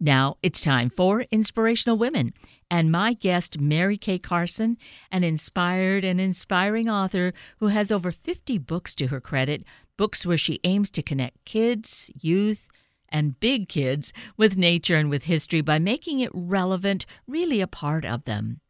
Now it's time for Inspirational Women. And my guest, Mary Kay Carson, an inspired and inspiring author who has over 50 books to her credit, books where she aims to connect kids, youth, and big kids with nature and with history by making it relevant, really a part of them.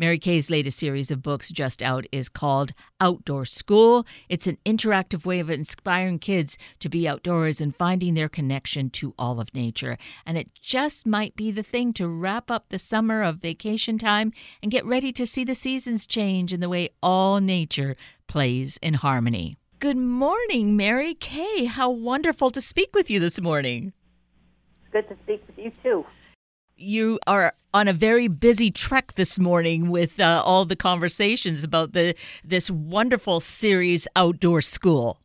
Mary Kay's latest series of books just out is called Outdoor School. It's an interactive way of inspiring kids to be outdoors and finding their connection to all of nature. And it just might be the thing to wrap up the summer of vacation time and get ready to see the seasons change in the way all nature plays in harmony. Good morning, Mary Kay. How wonderful to speak with you this morning. Good to speak with you too you are on a very busy trek this morning with uh, all the conversations about the this wonderful series outdoor school.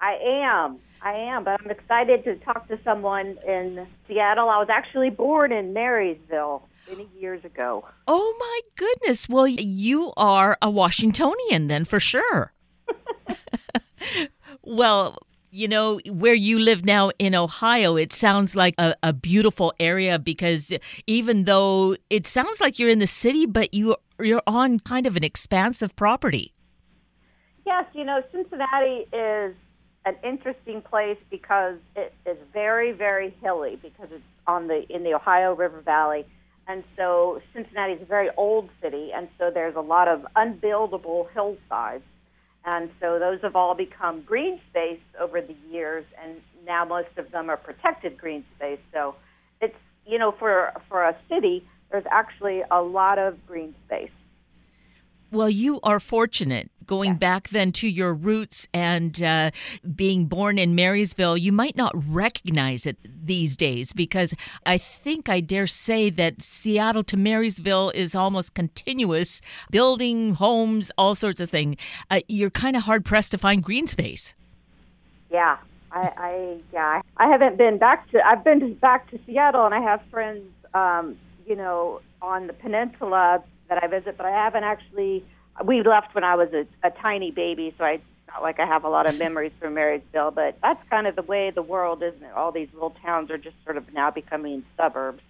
I am. I am but i'm excited to talk to someone in seattle. I was actually born in marysville many years ago. Oh my goodness. Well you are a washingtonian then for sure. Well you know, where you live now in Ohio, it sounds like a, a, beautiful area because even though it sounds like you're in the city, but you you're on kind of an expansive property. Yes, you know, Cincinnati is an interesting place because it is very, very hilly because it's on the in the Ohio River Valley. And so Cincinnati is a very old city, and so there's a lot of unbuildable hillsides and so those have all become green space over the years, and now most of them are protected green space. So it's, you know, for, for a city, there's actually a lot of green space. Well, you are fortunate going back then to your roots and uh, being born in Marysville. You might not recognize it these days because I think I dare say that Seattle to Marysville is almost continuous, building homes, all sorts of things. Uh, you're kind of hard pressed to find green space. Yeah, I, I yeah I haven't been back to I've been back to Seattle and I have friends um, you know on the peninsula that I visit, but I haven't actually. We left when I was a, a tiny baby, so I it's not like I have a lot of memories from Marysville. But that's kind of the way the world, isn't it? All these little towns are just sort of now becoming suburbs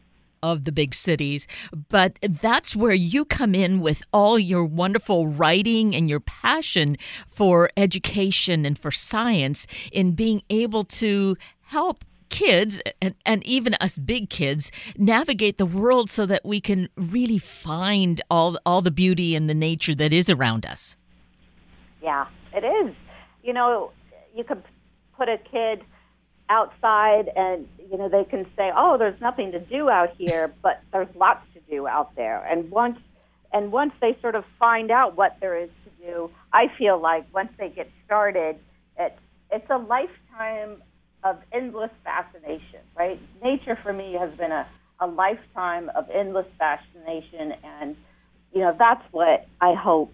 of the big cities. But that's where you come in with all your wonderful writing and your passion for education and for science in being able to help kids and, and even us big kids navigate the world so that we can really find all all the beauty and the nature that is around us. Yeah, it is. You know, you could put a kid outside and you know they can say, "Oh, there's nothing to do out here," but there's lots to do out there. And once and once they sort of find out what there is to do, I feel like once they get started, it's it's a lifetime of endless fascination, right? Nature for me has been a, a lifetime of endless fascination, and you know that's what I hope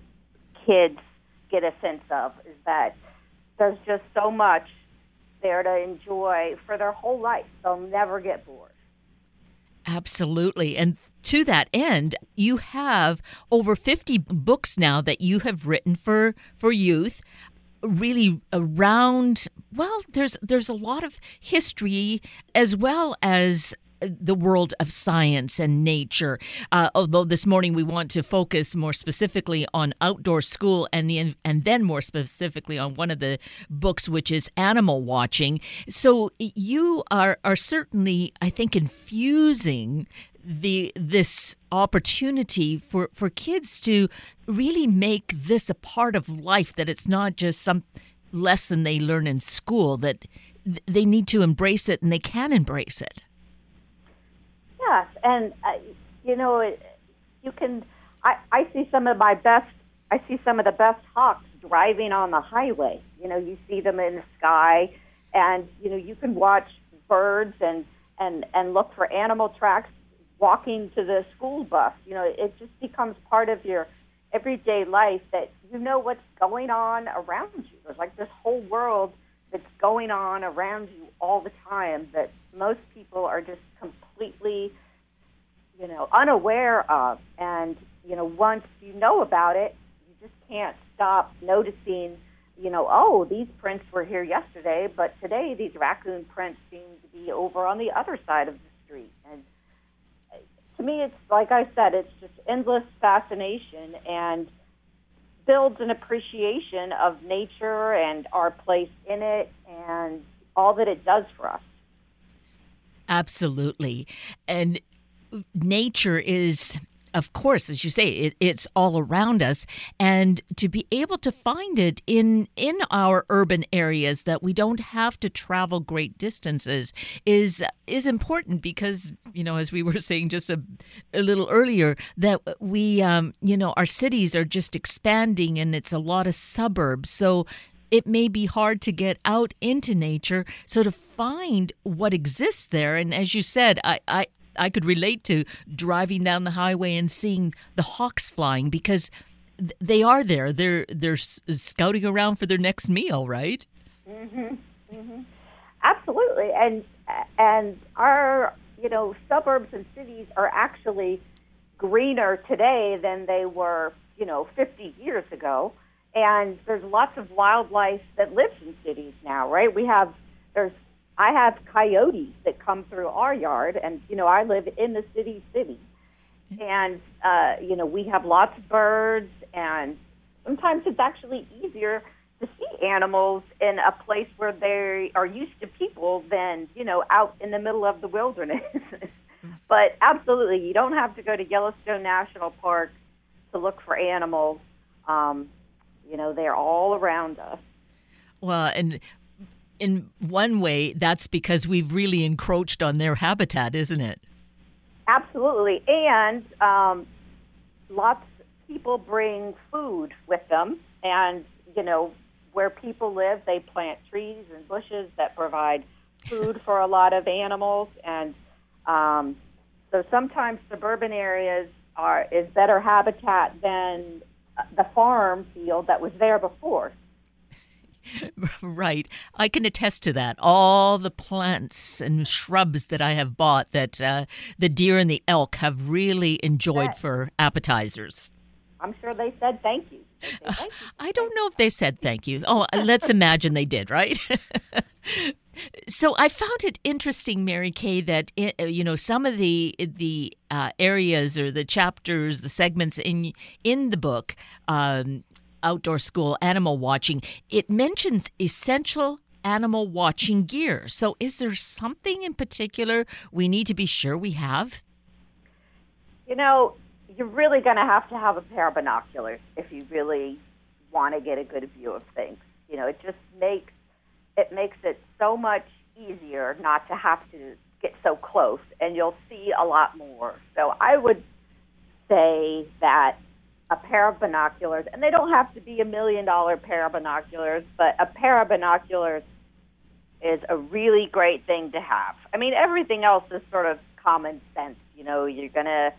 kids get a sense of is that there's just so much there to enjoy for their whole life. They'll never get bored. Absolutely, and to that end, you have over 50 books now that you have written for for youth really around well there's there's a lot of history as well as the world of science and nature. Uh, although this morning we want to focus more specifically on outdoor school and the, and then more specifically on one of the books, which is animal watching. So you are are certainly, I think, infusing the this opportunity for for kids to really make this a part of life that it's not just some lesson they learn in school that they need to embrace it and they can embrace it. Yes and uh, you know you can I, I see some of my best i see some of the best hawks driving on the highway. You know you see them in the sky and you know you can watch birds and and and look for animal tracks walking to the school bus. You know, it just becomes part of your everyday life that you know what's going on around you. There's like this whole world that's going on around you all the time that most people are just completely, you know, unaware of. And, you know, once you know about it, you just can't stop noticing, you know, oh, these prints were here yesterday, but today these raccoon prints seem to be over on the other side of the street to me, it's like I said, it's just endless fascination and builds an appreciation of nature and our place in it and all that it does for us. Absolutely. And nature is of course, as you say, it, it's all around us, and to be able to find it in in our urban areas that we don't have to travel great distances is is important because you know, as we were saying just a, a little earlier, that we um, you know our cities are just expanding, and it's a lot of suburbs, so it may be hard to get out into nature. So to find what exists there, and as you said, I, I, I could relate to driving down the highway and seeing the hawks flying because they are there. They're they're scouting around for their next meal, right? Mhm. Mhm. Absolutely. And and our you know suburbs and cities are actually greener today than they were you know 50 years ago. And there's lots of wildlife that lives in cities now, right? We have there's I have coyotes that come through our yard, and you know I live in the city city, and uh, you know we have lots of birds, and sometimes it's actually easier to see animals in a place where they are used to people than you know out in the middle of the wilderness. but absolutely, you don't have to go to Yellowstone National Park to look for animals. Um, you know they're all around us. Well, and in one way, that's because we've really encroached on their habitat, isn't it? Absolutely. And um, lots of people bring food with them. And, you know, where people live, they plant trees and bushes that provide food for a lot of animals. And um, so sometimes suburban areas are is better habitat than the farm field that was there before. right. I can attest to that. All the plants and shrubs that I have bought that uh, the deer and the elk have really enjoyed yes. for appetizers. I'm sure they said thank you. thank you. I don't know if they said thank you. Oh, let's imagine they did, right? so I found it interesting, Mary Kay, that it, uh, you know some of the the uh, areas or the chapters, the segments in in the book um, outdoor school animal watching, it mentions essential animal watching gear. So, is there something in particular we need to be sure we have? You know, you're really going to have to have a pair of binoculars if you really want to get a good view of things. You know, it just makes it makes it so much easier not to have to get so close, and you'll see a lot more. So, I would say that a pair of binoculars, and they don't have to be a million dollar pair of binoculars, but a pair of binoculars is a really great thing to have. I mean, everything else is sort of common sense. You know, you're going to,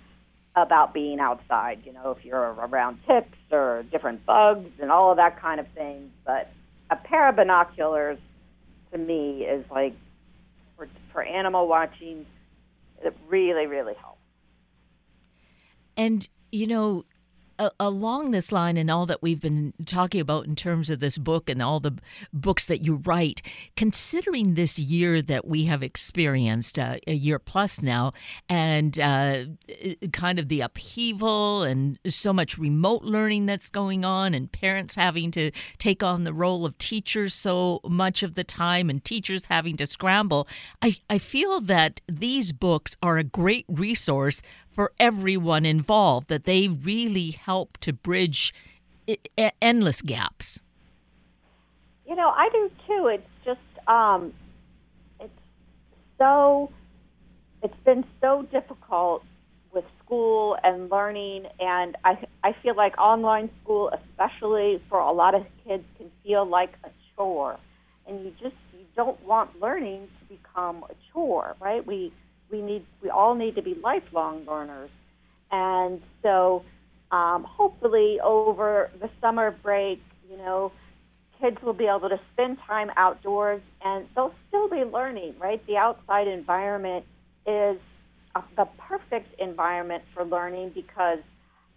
about being outside, you know, if you're around ticks or different bugs and all of that kind of thing. But a pair of binoculars to me is like, for, for animal watching, it really, really helps. And, you know, along this line and all that we've been talking about in terms of this book and all the books that you write, considering this year that we have experienced, uh, a year plus now, and uh, kind of the upheaval and so much remote learning that's going on, and parents having to take on the role of teachers so much of the time, and teachers having to scramble, I, I feel that these books are a great resource for everyone involved, that they really help to bridge endless gaps. You know, I do too. It's just, um, it's so, it's been so difficult with school and learning, and I, I feel like online school, especially for a lot of kids, can feel like a chore, and you just you don't want learning to become a chore, right? We we need we all need to be lifelong learners, and so um, hopefully over the summer break, you know, kids will be able to spend time outdoors and they'll still be learning. Right, the outside environment is a, the perfect environment for learning because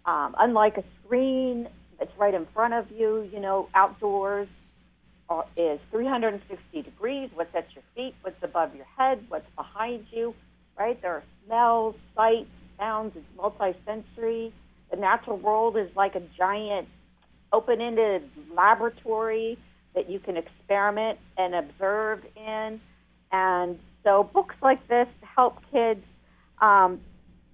um, unlike a screen that's right in front of you, you know, outdoors is 360 degrees. What's at your feet, what's above your head, what's behind you right? There are smells, sights, sounds. It's multisensory. The natural world is like a giant open-ended laboratory that you can experiment and observe in. And so books like this help kids, um,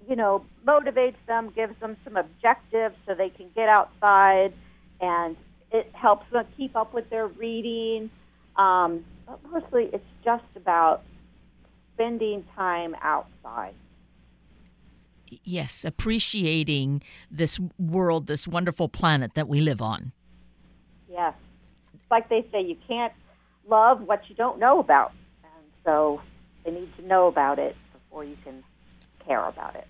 you know, motivates them, gives them some objectives so they can get outside, and it helps them keep up with their reading. Um, but mostly, it's just about spending time outside. Yes, appreciating this world, this wonderful planet that we live on. Yes. It's like they say, you can't love what you don't know about. And so they need to know about it before you can care about it.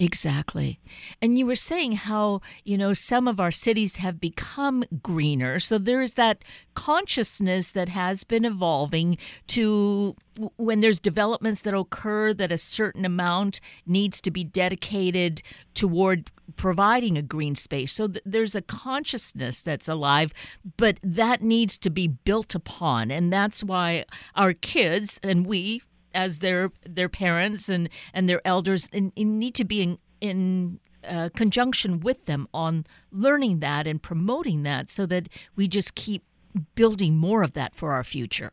Exactly. And you were saying how, you know, some of our cities have become greener. So there's that consciousness that has been evolving to when there's developments that occur that a certain amount needs to be dedicated toward providing a green space. So th- there's a consciousness that's alive, but that needs to be built upon. And that's why our kids and we as their their parents and and their elders and, and need to be in in uh, conjunction with them on learning that and promoting that so that we just keep building more of that for our future.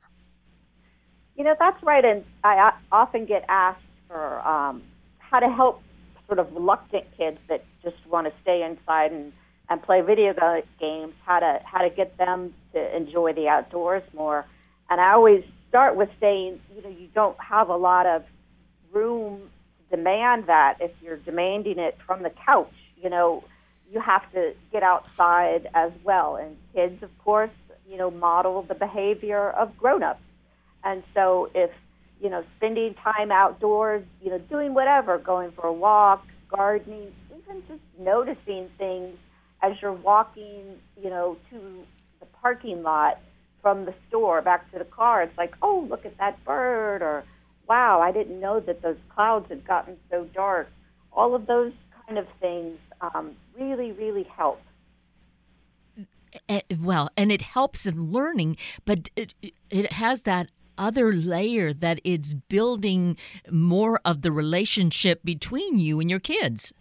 You know, that's right. And I often get asked for um, how to help sort of reluctant kids that just want to stay inside and, and play video games, how to, how to get them to enjoy the outdoors more. And I always start with saying, you know, you don't have a lot of room to demand that if you're demanding it from the couch. You know, you have to get outside as well. And kids, of course, you know, model the behavior of grown-ups. And so if, you know, spending time outdoors, you know, doing whatever, going for a walk, gardening, even just noticing things as you're walking, you know, to the parking lot from the store back to the car. It's like, oh, look at that bird, or wow, I didn't know that those clouds had gotten so dark. All of those kind of things um, really, really help. Eh, well, and it helps in learning, but it, it has that other layer that it's building more of the relationship between you and your kids.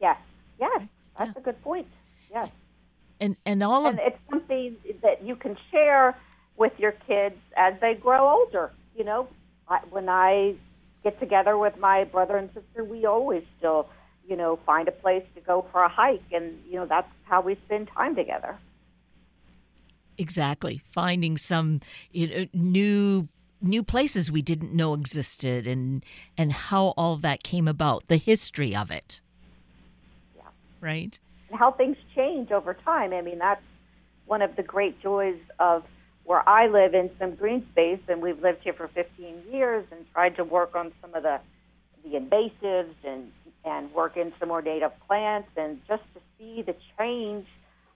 Yes, yes, that's yeah. a good point. Yes and and all and of it's something that you can share with your kids as they grow older. You know, I, when I get together with my brother and sister, we always still, you know, find a place to go for a hike, and you know that's how we spend time together. Exactly, finding some you know, new new places we didn't know existed, and and how all that came about, the history of it. Yeah. Right and how things change over time. I mean, that's one of the great joys of where I live in some green space, and we've lived here for 15 years and tried to work on some of the the invasives and and work in some more native plants, and just to see the change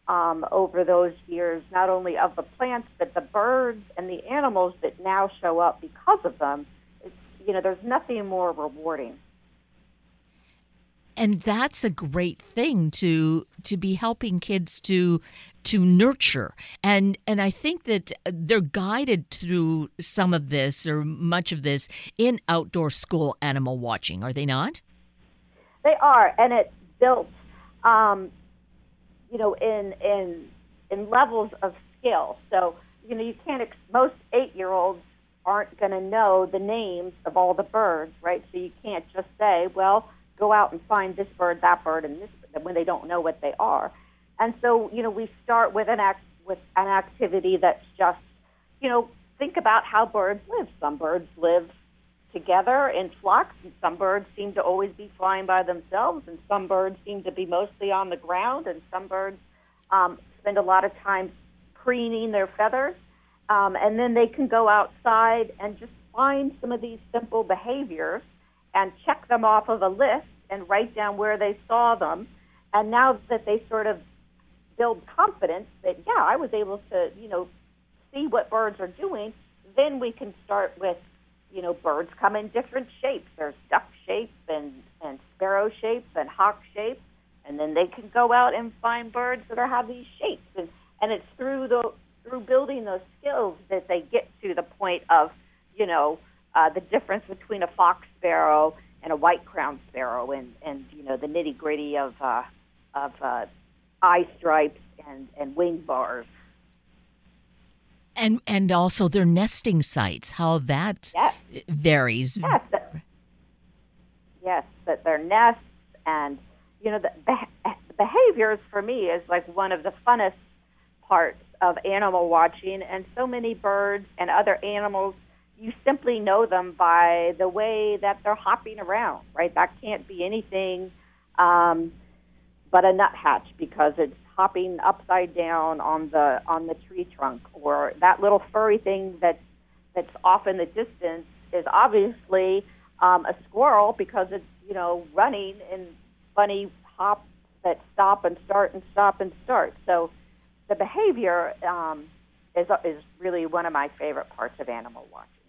um, over those years, not only of the plants but the birds and the animals that now show up because of them. It's, you know, there's nothing more rewarding and that's a great thing to to be helping kids to to nurture. And and i think that they're guided through some of this or much of this in outdoor school animal watching are they not? They are and it's built um, you know in in in levels of skill. So you know you can't ex- most eight year olds aren't going to know the names of all the birds right? So you can't just say well go out and find this bird, that bird, and this bird, when they don't know what they are. And so, you know, we start with an act with an activity that's just, you know, think about how birds live. Some birds live together in flocks, and some birds seem to always be flying by themselves, and some birds seem to be mostly on the ground, and some birds um, spend a lot of time preening their feathers. Um, and then they can go outside and just find some of these simple behaviors and check them off of a list and write down where they saw them. And now that they sort of build confidence that, yeah, I was able to, you know, see what birds are doing, then we can start with, you know, birds come in different shapes. There's duck shape and, and sparrow shape and hawk shape. And then they can go out and find birds that are, have these shapes. And, and it's through the through building those skills that they get to the point of, you know, uh, the difference between a fox sparrow and a white crowned sparrow, and and you know the nitty gritty of uh, of uh, eye stripes and and wing bars. And and also their nesting sites, how that yes. varies. Yes, that, yes, that their nests and you know the, the behaviors for me is like one of the funnest parts of animal watching, and so many birds and other animals you simply know them by the way that they're hopping around, right? That can't be anything um, but a nuthatch because it's hopping upside down on the on the tree trunk, or that little furry thing that that's off in the distance is obviously um, a squirrel because it's you know running in funny hops that stop and start and stop and start. So the behavior um, is is really one of my favorite parts of animal watching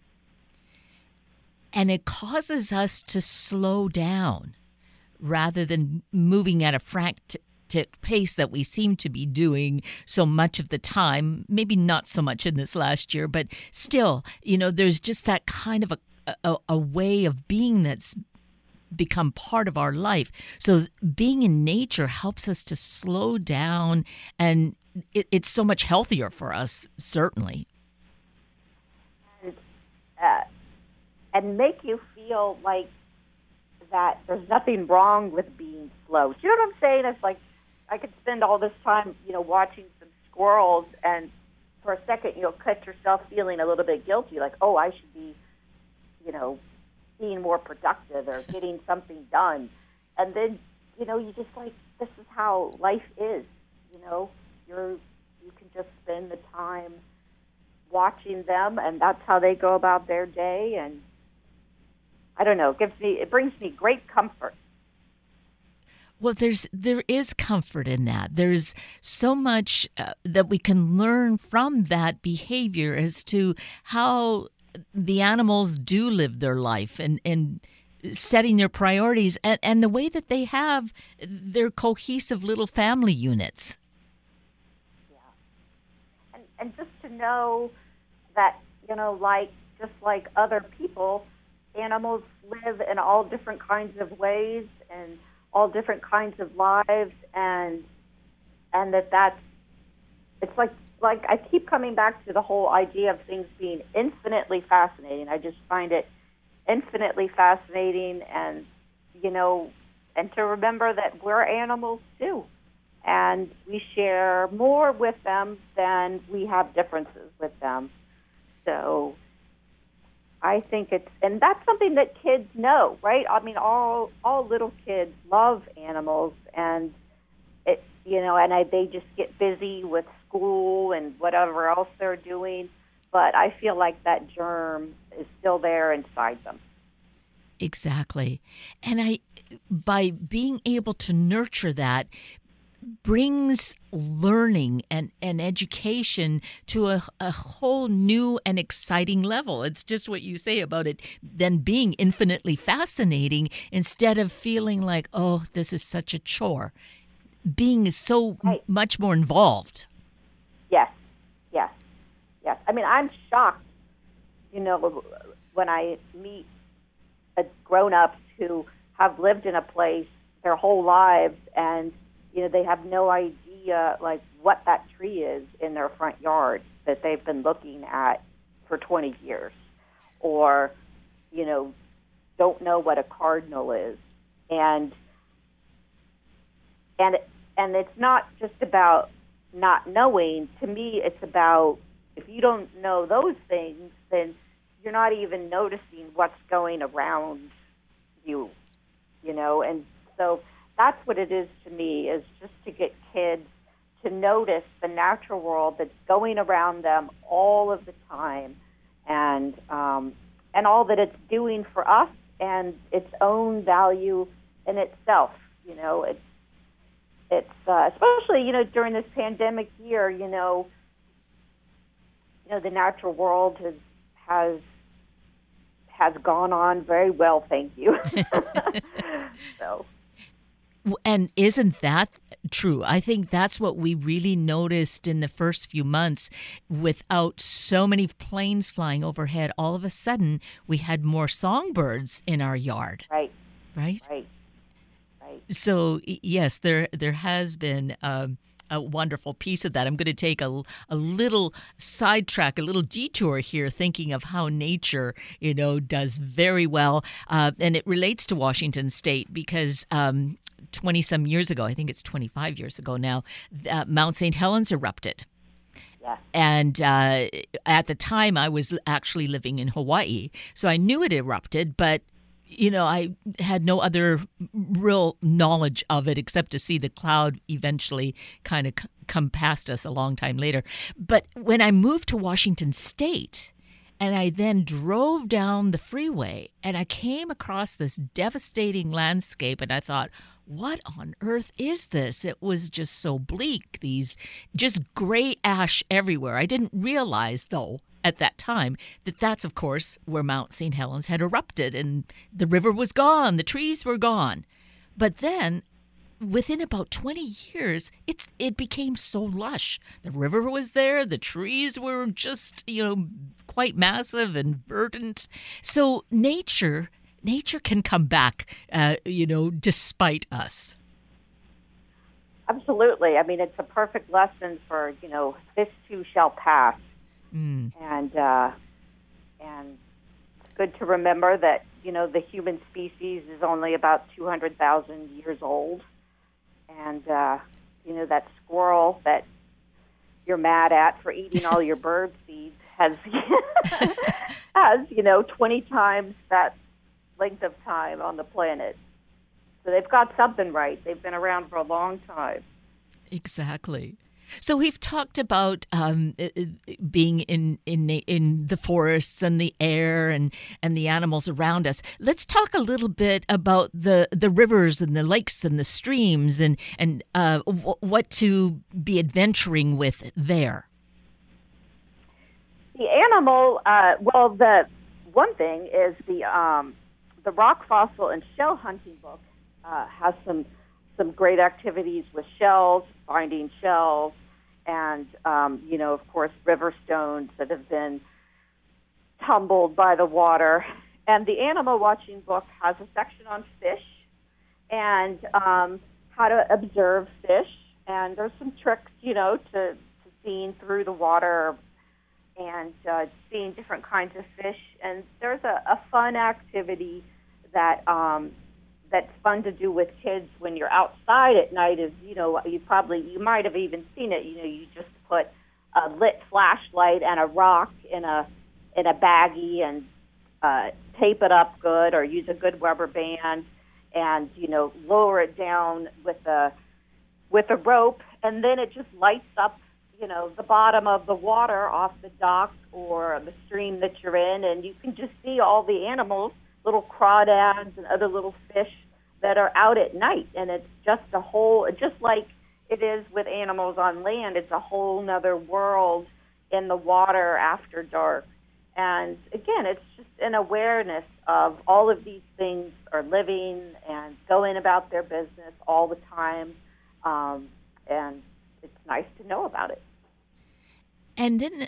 and it causes us to slow down rather than moving at a frantic pace that we seem to be doing so much of the time maybe not so much in this last year but still you know there's just that kind of a a, a way of being that's become part of our life. So being in nature helps us to slow down and it, it's so much healthier for us certainly. And, uh, and make you feel like that there's nothing wrong with being slow. Do you know what I'm saying? It's like I could spend all this time, you know, watching some squirrels, and for a second you'll catch yourself feeling a little bit guilty, like, oh, I should be, you know, being more productive or getting something done, and then, you know, you just like this is how life is. You know, you're you can just spend the time watching them, and that's how they go about their day, and I don't know, gives me it brings me great comfort. Well, there's there is comfort in that. There's so much uh, that we can learn from that behavior as to how the animals do live their life and and setting their priorities and, and the way that they have their cohesive little family units. Yeah. And and just to know that, you know, like just like other people, animals live in all different kinds of ways and all different kinds of lives and and that that's it's like like I keep coming back to the whole idea of things being infinitely fascinating. I just find it infinitely fascinating and you know and to remember that we're animals too and we share more with them than we have differences with them. So I think it's and that's something that kids know, right? I mean, all all little kids love animals, and it you know, and I, they just get busy with school and whatever else they're doing. But I feel like that germ is still there inside them. Exactly, and I by being able to nurture that brings learning and, and education to a, a whole new and exciting level. It's just what you say about it then being infinitely fascinating instead of feeling like, oh, this is such a chore. Being so right. much more involved. Yes, yes, yes. I mean, I'm shocked, you know, when I meet grown ups who have lived in a place their whole lives and you know, they have no idea like what that tree is in their front yard that they've been looking at for 20 years, or you know, don't know what a cardinal is, and and and it's not just about not knowing. To me, it's about if you don't know those things, then you're not even noticing what's going around you, you know, and so that's what it is to me is just to get kids to notice the natural world that's going around them all of the time and um, and all that it's doing for us and its own value in itself you know? It's it's uh, especially you know during this pandemic year you know you know the natural world has has has gone on very well thank you. So and isn't that true? I think that's what we really noticed in the first few months. Without so many planes flying overhead, all of a sudden we had more songbirds in our yard. Right. right? Right. Right. So yes, there there has been. Um, a wonderful piece of that. I'm going to take a, a little sidetrack, a little detour here, thinking of how nature, you know, does very well. Uh, and it relates to Washington State because um, 20 some years ago, I think it's 25 years ago now, uh, Mount St. Helens erupted. Yeah. And uh, at the time, I was actually living in Hawaii. So I knew it erupted, but you know, I had no other real knowledge of it except to see the cloud eventually kind of come past us a long time later. But when I moved to Washington State, and I then drove down the freeway and I came across this devastating landscape and I thought, what on earth is this? It was just so bleak, these just gray ash everywhere. I didn't realize, though, at that time that that's of course where Mount St. Helens had erupted and the river was gone, the trees were gone. But then within about 20 years it's it became so lush. The river was there, the trees were just, you know, quite massive and verdant. So nature nature can come back uh, you know, despite us. Absolutely. I mean, it's a perfect lesson for, you know, this too shall pass Mm. And uh, and it's good to remember that you know the human species is only about 200,000 years old, and uh, you know that squirrel that you're mad at for eating all your bird seeds has has you know 20 times that length of time on the planet. So they've got something right. They've been around for a long time. Exactly. So we've talked about um, being in, in in the forests and the air and, and the animals around us. Let's talk a little bit about the, the rivers and the lakes and the streams and and uh, w- what to be adventuring with there. The animal, uh, well, the one thing is the um, the rock fossil and shell hunting book uh, has some some great activities with shells, finding shells, and um, you know, of course, river stones that have been tumbled by the water. And the animal watching book has a section on fish and um, how to observe fish. And there's some tricks, you know, to, to seeing through the water and uh, seeing different kinds of fish. And there's a, a fun activity that um, that's fun to do with kids when you're outside at night is you know you probably you might have even seen it you know you just put a lit flashlight and a rock in a in a baggie and uh, tape it up good or use a good rubber band and you know lower it down with a with a rope and then it just lights up you know the bottom of the water off the dock or the stream that you're in and you can just see all the animals little crawdads and other little fish that are out at night. And it's just a whole, just like it is with animals on land, it's a whole nother world in the water after dark. And again, it's just an awareness of all of these things are living and going about their business all the time. Um, and it's nice to know about it. And then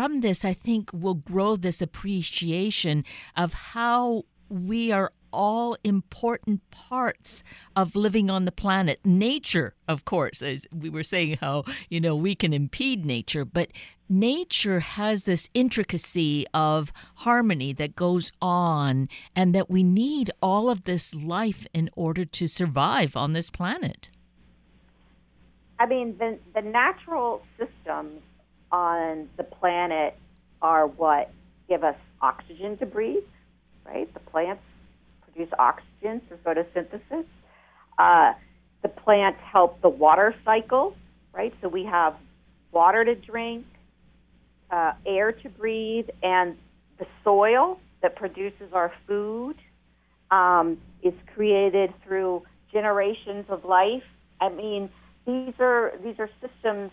from this, I think will grow this appreciation of how we are all important parts of living on the planet. Nature, of course, as we were saying, how, you know, we can impede nature, but nature has this intricacy of harmony that goes on, and that we need all of this life in order to survive on this planet. I mean, the, the natural systems on the planet are what give us oxygen to breathe, right? The plants produce oxygen through photosynthesis. Uh, the plants help the water cycle, right? So we have water to drink, uh, air to breathe, and the soil that produces our food um, is created through generations of life. I mean, these are these are systems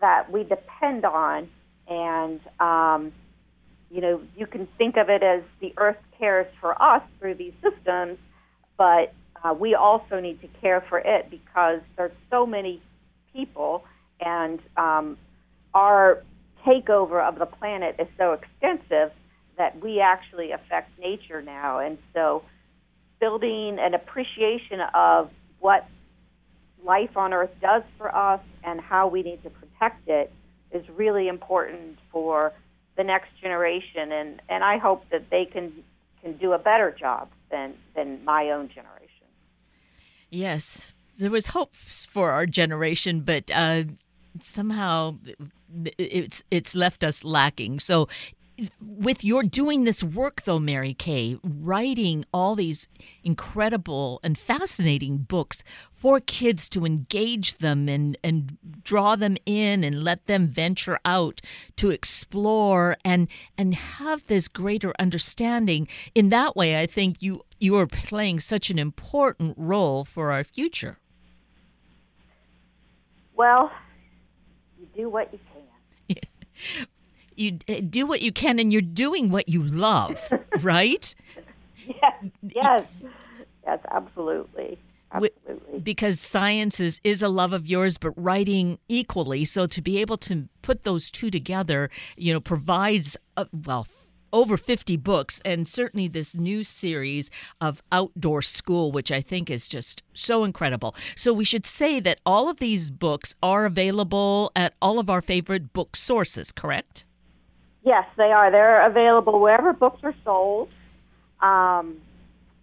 that we depend on, and um, you know, you can think of it as the earth cares for us through these systems, but uh, we also need to care for it because there's so many people and um, our takeover of the planet is so extensive that we actually affect nature now. And so building an appreciation of what life on Earth does for us and how we need to protect it is really important for the next generation. And, and I hope that they can can do a better job than than my own generation. Yes, there was hope for our generation, but uh, somehow it's it's left us lacking. So with your doing this work though mary kay writing all these incredible and fascinating books for kids to engage them and and draw them in and let them venture out to explore and and have this greater understanding. In that way i think you you are playing such an important role for our future. Well you do what you can you uh, do what you can and you're doing what you love, right? yes, yes, yes, absolutely. Absolutely. Because science is, is a love of yours, but writing equally. So to be able to put those two together, you know, provides, a, well, over 50 books and certainly this new series of outdoor school which i think is just so incredible so we should say that all of these books are available at all of our favorite book sources correct Yes, they are. They're available wherever books are sold. Um,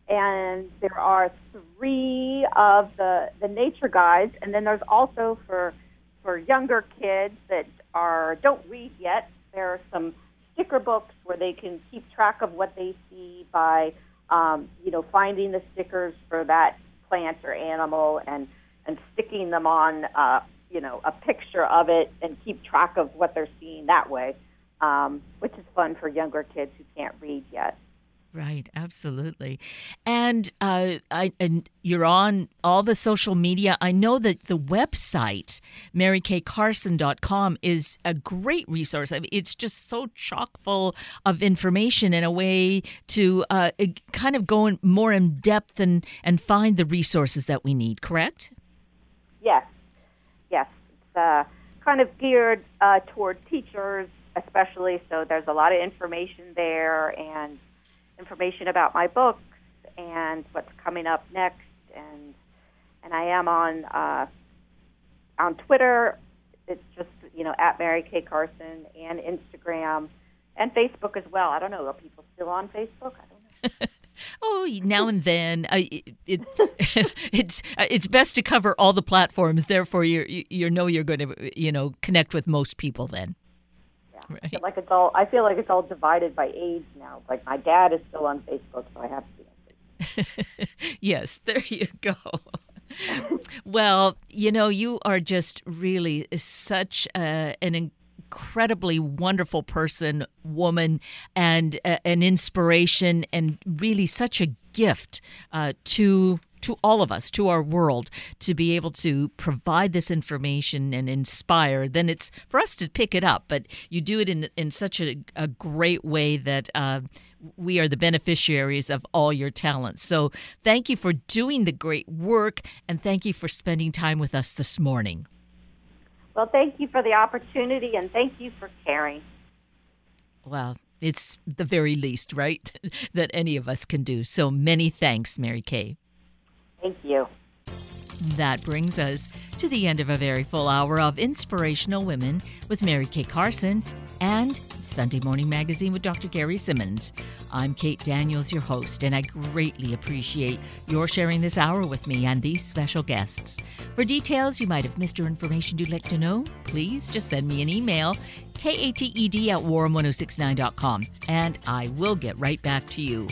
and there are three of the, the nature guides, and then there's also for for younger kids that are don't read yet. There are some sticker books where they can keep track of what they see by um, you know finding the stickers for that plant or animal and and sticking them on uh, you know a picture of it and keep track of what they're seeing that way um, which is fun for younger kids who can't read yet. Right, absolutely. And uh, I and you're on all the social media. I know that the website marykaycarson.com is a great resource. I mean, it's just so chock full of information in a way to uh, kind of go in more in depth and and find the resources that we need. Correct? Yes, yes. It's uh, kind of geared uh, toward teachers especially. So there's a lot of information there and information about my books and what's coming up next. And and I am on uh, on Twitter. It's just you know at Mary Kay Carson and Instagram and Facebook as well. I don't know. Are people still on Facebook? I don't know. oh, now and then. It, it it's uh, it's best to cover all the platforms. Therefore, you you know you're going to you know connect with most people then. Right. Like it's all. I feel like it's all divided by age now. Like my dad is still on Facebook, so I have to be on Facebook. yes, there you go. well, you know, you are just really such a, an incredibly wonderful person, woman, and uh, an inspiration, and really such a gift uh, to to all of us, to our world, to be able to provide this information and inspire, then it's for us to pick it up. But you do it in in such a, a great way that uh, we are the beneficiaries of all your talents. So thank you for doing the great work, and thank you for spending time with us this morning. Well, thank you for the opportunity, and thank you for caring. Well, it's the very least, right, that any of us can do. So many thanks, Mary Kay. Thank you. That brings us to the end of a very full hour of Inspirational Women with Mary Kay Carson and Sunday Morning Magazine with Dr. Gary Simmons. I'm Kate Daniels, your host, and I greatly appreciate your sharing this hour with me and these special guests. For details you might have missed or information you'd like to know, please just send me an email, kated at warm1069.com, and I will get right back to you.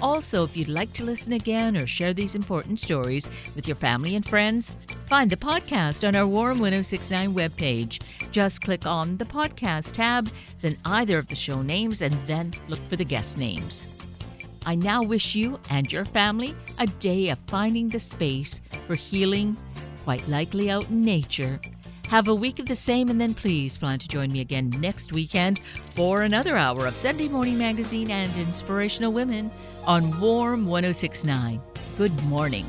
Also, if you'd like to listen again or share these important stories with your family and friends, find the podcast on our Warm 1069 webpage. Just click on the podcast tab, then either of the show names, and then look for the guest names. I now wish you and your family a day of finding the space for healing, quite likely out in nature. Have a week of the same, and then please plan to join me again next weekend for another hour of Sunday Morning Magazine and Inspirational Women on Warm 1069. Good morning.